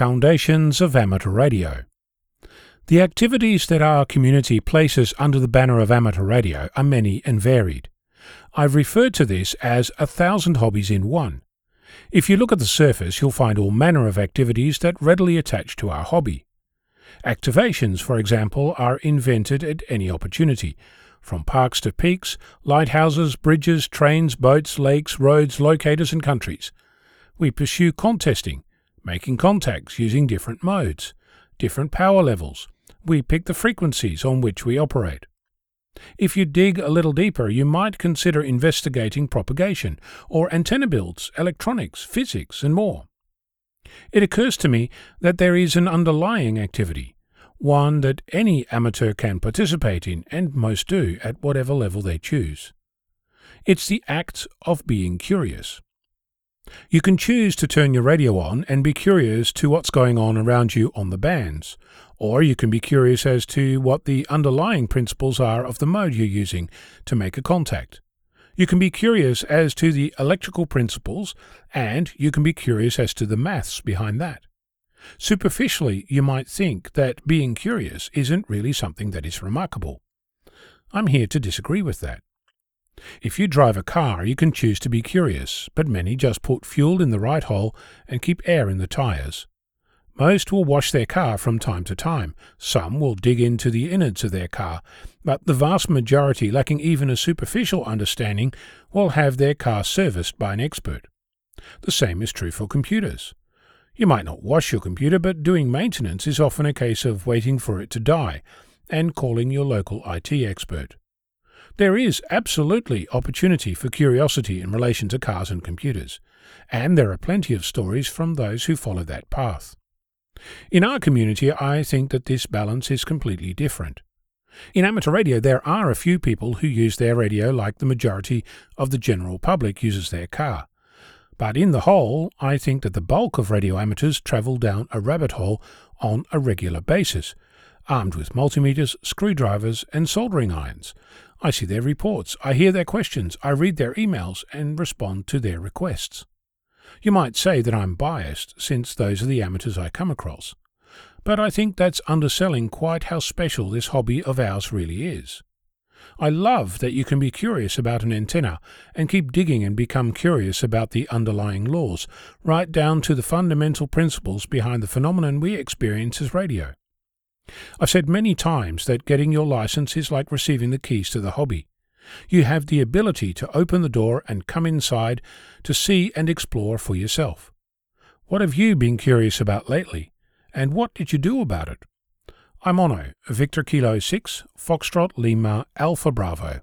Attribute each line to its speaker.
Speaker 1: Foundations of Amateur Radio. The activities that our community places under the banner of amateur radio are many and varied. I've referred to this as a thousand hobbies in one. If you look at the surface, you'll find all manner of activities that readily attach to our hobby. Activations, for example, are invented at any opportunity, from parks to peaks, lighthouses, bridges, trains, boats, lakes, roads, locators, and countries. We pursue contesting, making contacts using different modes, different power levels. We pick the frequencies on which we operate. If you dig a little deeper, you might consider investigating propagation, or antenna builds, electronics, physics, and more. It occurs to me that there is an underlying activity, one that any amateur can participate in, and most do, at whatever level they choose. It's the act of being curious. You can choose to turn your radio on and be curious to what's going on around you on the bands, or you can be curious as to what the underlying principles are of the mode you're using to make a contact. You can be curious as to the electrical principles, and you can be curious as to the maths behind that. Superficially, you might think that being curious isn't really something that is remarkable. I'm here to disagree with that. If you drive a car, you can choose to be curious, but many just put fuel in the right hole and keep air in the tyres. Most will wash their car from time to time. Some will dig into the innards of their car, but the vast majority, lacking even a superficial understanding, will have their car serviced by an expert. The same is true for computers. You might not wash your computer, but doing maintenance is often a case of waiting for it to die and calling your local IT expert. There is absolutely opportunity for curiosity in relation to cars and computers, and there are plenty of stories from those who follow that path. In our community, I think that this balance is completely different. In amateur radio, there are a few people who use their radio like the majority of the general public uses their car. But in the whole, I think that the bulk of radio amateurs travel down a rabbit hole on a regular basis, armed with multimeters, screwdrivers, and soldering irons, I see their reports, I hear their questions, I read their emails, and respond to their requests. You might say that I'm biased, since those are the amateurs I come across. But I think that's underselling quite how special this hobby of ours really is. I love that you can be curious about an antenna and keep digging and become curious about the underlying laws, right down to the fundamental principles behind the phenomenon we experience as radio. I've said many times that getting your license is like receiving the keys to the hobby. You have the ability to open the door and come inside to see and explore for yourself. What have you been curious about lately, and what did you do about it? I'm Onno, Victor Kilo 6, Foxtrot Lima Alpha Bravo.